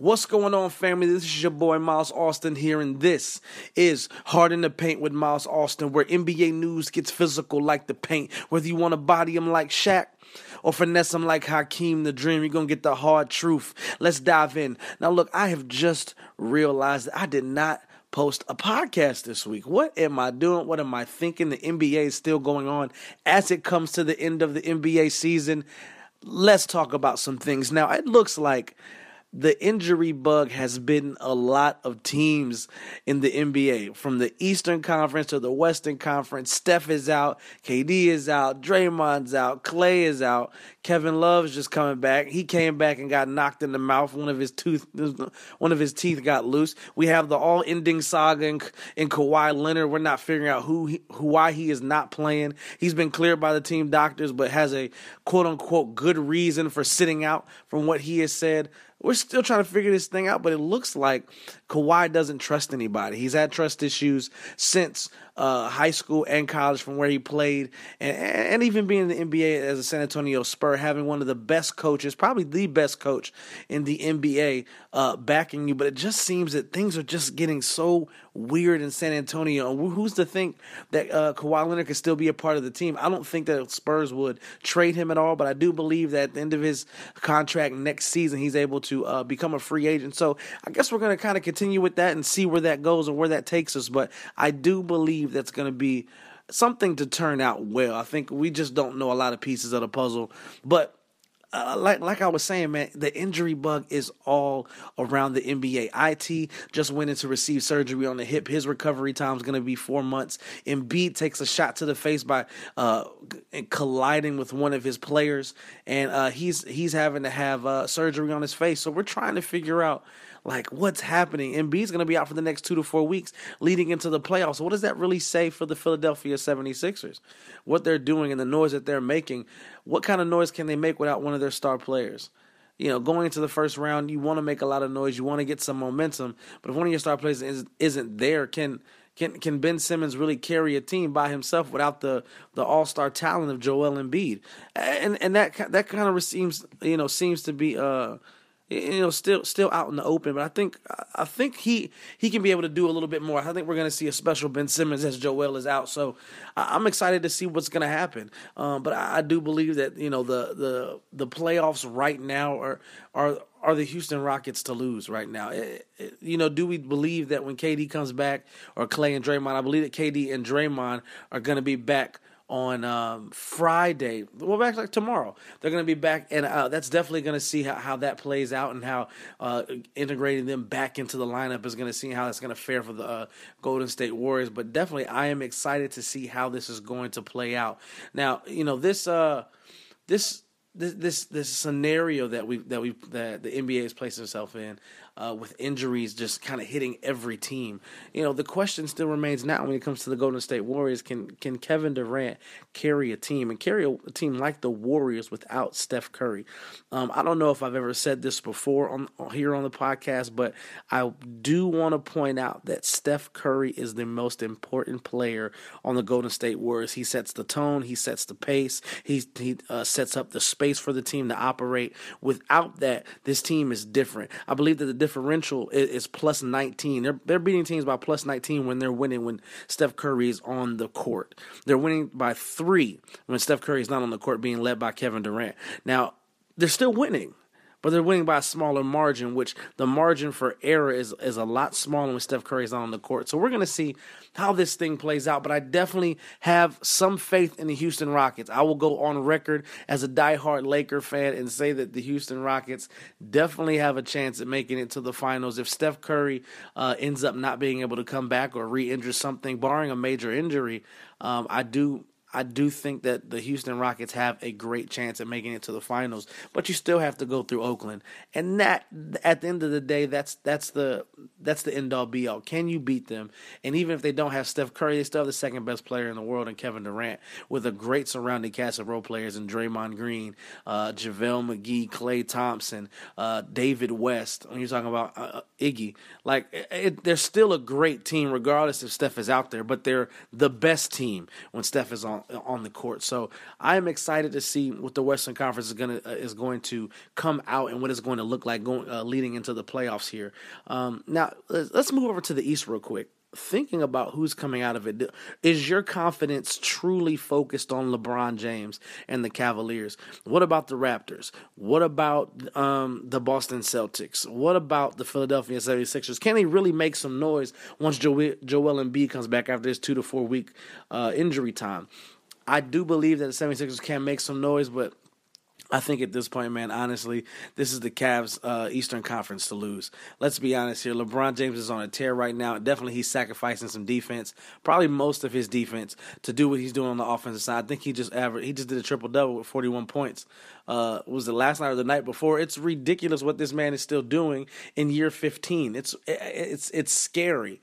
What's going on, family? This is your boy Miles Austin here, and this is Hard in the Paint with Miles Austin, where NBA news gets physical like the paint. Whether you want to body him like Shaq or finesse him like Hakeem the Dream, you're going to get the hard truth. Let's dive in. Now, look, I have just realized that I did not post a podcast this week. What am I doing? What am I thinking? The NBA is still going on as it comes to the end of the NBA season. Let's talk about some things. Now, it looks like the injury bug has bitten a lot of teams in the NBA from the Eastern Conference to the Western Conference. Steph is out, KD is out, Draymond's out, Klay is out, Kevin Love's just coming back. He came back and got knocked in the mouth. One of his tooth, one of his teeth got loose. We have the all-ending saga in, in Kawhi Leonard. We're not figuring out who, he, who, why he is not playing. He's been cleared by the team doctors, but has a quote unquote good reason for sitting out from what he has said we're still trying to figure this thing out, but it looks like Kawhi doesn't trust anybody. He's had trust issues since uh, high school and college from where he played, and, and even being in the NBA as a San Antonio Spur, having one of the best coaches, probably the best coach in the NBA, uh, backing you. But it just seems that things are just getting so weird in San Antonio. Who's to think that uh, Kawhi Leonard could still be a part of the team? I don't think that Spurs would trade him at all, but I do believe that at the end of his contract next season, he's able to uh, become a free agent. So I guess we're going to kind of continue with that and see where that goes and where that takes us. But I do believe believe that's going to be something to turn out well. I think we just don't know a lot of pieces of the puzzle, but uh, like like I was saying, man, the injury bug is all around the NBA. It just went in to receive surgery on the hip. His recovery time is going to be four months. Embiid takes a shot to the face by uh, colliding with one of his players, and uh, he's he's having to have uh, surgery on his face. So we're trying to figure out like what's happening. Embiid's going to be out for the next two to four weeks leading into the playoffs. What does that really say for the Philadelphia 76ers? What they're doing and the noise that they're making. What kind of noise can they make without one of their star players? You know, going into the first round, you want to make a lot of noise. You want to get some momentum. But if one of your star players is, isn't there, can can can Ben Simmons really carry a team by himself without the the all star talent of Joel Embiid? And and that that kind of seems you know seems to be uh you know still still out in the open but i think i think he he can be able to do a little bit more i think we're going to see a special ben simmons as joel is out so i'm excited to see what's going to happen um, but I, do believe that you know the the the playoffs right now are are are the Houston Rockets to lose right now? It, it, you know, do we believe that when KD comes back or Klay and Draymond? I believe that KD and Draymond are going to be back on um, Friday. Well, back like tomorrow. They're going to be back, and uh, that's definitely going to see how, how that plays out and how uh, integrating them back into the lineup is going to see how that's going to fare for the uh, Golden State Warriors. But definitely, I am excited to see how this is going to play out. Now, you know this uh, this this this this scenario that we that we that the NBA has placed itself in uh, with injuries just kind of hitting every team. You know, the question still remains now when it comes to the Golden State Warriors: Can can Kevin Durant carry a team and carry a, team like the Warriors without Steph Curry? Um, I don't know if I've ever said this before on here on the podcast, but I do want to point out that Steph Curry is the most important player on the Golden State Warriors. He sets the tone, he sets the pace, he he uh, sets up the space for the team to operate. Without that, this team is different. I believe that the differential is, plus 19. They're they're beating teams by plus 19 when they're winning when Steph Curry is on the court. They're winning by 3 when Steph Curry is not on the court being led by Kevin Durant. Now, they're still winning but they're winning by a smaller margin, which the margin for error is, is a lot smaller when Steph Curry's on the court. So we're going to see how this thing plays out, but I definitely have some faith in the Houston Rockets. I will go on record as a diehard Laker fan and say that the Houston Rockets definitely have a chance at making it to the finals. If Steph Curry uh, ends up not being able to come back or re injure something, barring a major injury, um, I do I do think that the Houston Rockets have a great chance at making it to the finals, but you still have to go through Oakland, and that at the end of the day, that's that's the that's the end all be all. Can you beat them? And even if they don't have Steph Curry, they still have the second best player in the world in Kevin Durant, with a great surrounding cast of role players in Draymond Green, uh, JaVale McGee, Klay Thompson, uh, David West. When you're talking about uh, uh Iggy, like it, they're still a great team regardless if Steph is out there, but they're the best team when Steph is on on, on the court. So I am excited to see what the Western Conference is going to uh, is going to come out and what it's going to look like going uh, leading into the playoffs here. Um, now let's move over to the East real quick thinking about who's coming out of it, is your confidence truly focused on LeBron James and the Cavaliers? What about the Raptors? What about um, the Boston Celtics? What about the Philadelphia 76ers? Can they really make some noise once Joel, Joel Embiid comes back after this two to four week uh, injury time? I do believe that the 76ers can make some noise, but I think at this point, man, honestly, this is the Cavs' uh, Eastern Conference to lose. Let's be honest here. LeBron James is on a tear right now. Definitely, he's sacrificing some defense, probably most of his defense, to do what he's doing on the offensive side. I think he just averaged, he just did a triple double with 41 points. Uh, was the last night or the night before? It's ridiculous what this man is still doing in year 15. It's it's it's scary,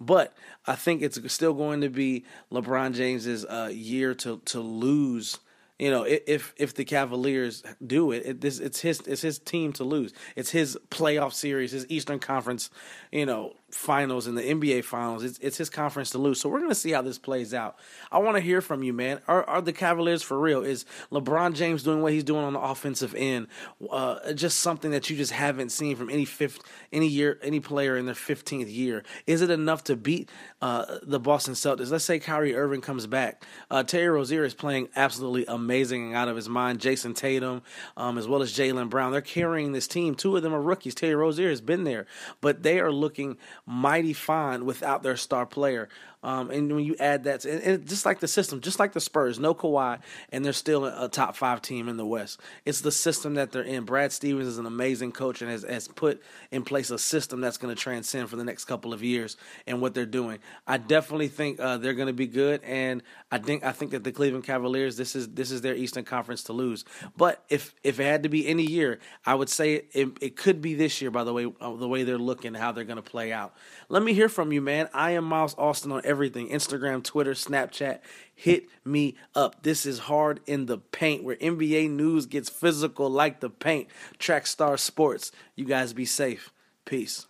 but I think it's still going to be LeBron James's uh, year to to lose you know, if if the Cavaliers do it, it this it's his it's his team to lose. It's his playoff series, his Eastern Conference, you know, finals and the NBA finals. It's it's his conference to lose. So we're gonna see how this plays out. I want to hear from you, man. Are are the Cavaliers for real? Is LeBron James doing what he's doing on the offensive end? Uh, just something that you just haven't seen from any fifth any year any player in their fifteenth year. Is it enough to beat uh, the Boston Celtics? Let's say Kyrie Irving comes back. Uh, Terry Rozier is playing absolutely amazing and out of his mind. Jayson Tatum, um, as well as Jaylen Brown, they're carrying this team. Two of them are rookies. Terry Rozier has been there, but they are looking mighty fine without their star player. Um, and when you add that, to, and, and, just like the system, just like the Spurs, no Kawhi, and they're still a top five team in the West. It's the system that they're in. Brad Stevens is an amazing coach and has, has put in place a system that's going to transcend for the next couple of years and what they're doing. I definitely think uh, they're going to be good, and I think I think that the Cleveland Cavaliers this is this is their Eastern Conference to lose. But if if it had to be any year, I would say it, it could be this year. By the way, uh, the way they're looking, how they're going to play out. Let me hear from you, man. I am Miles Austin on everything Instagram, Twitter, Snapchat. Hit me up. This is Hard in the Paint, where NBA news gets physical like the paint. Trackstar Sports. You guys be safe. Peace.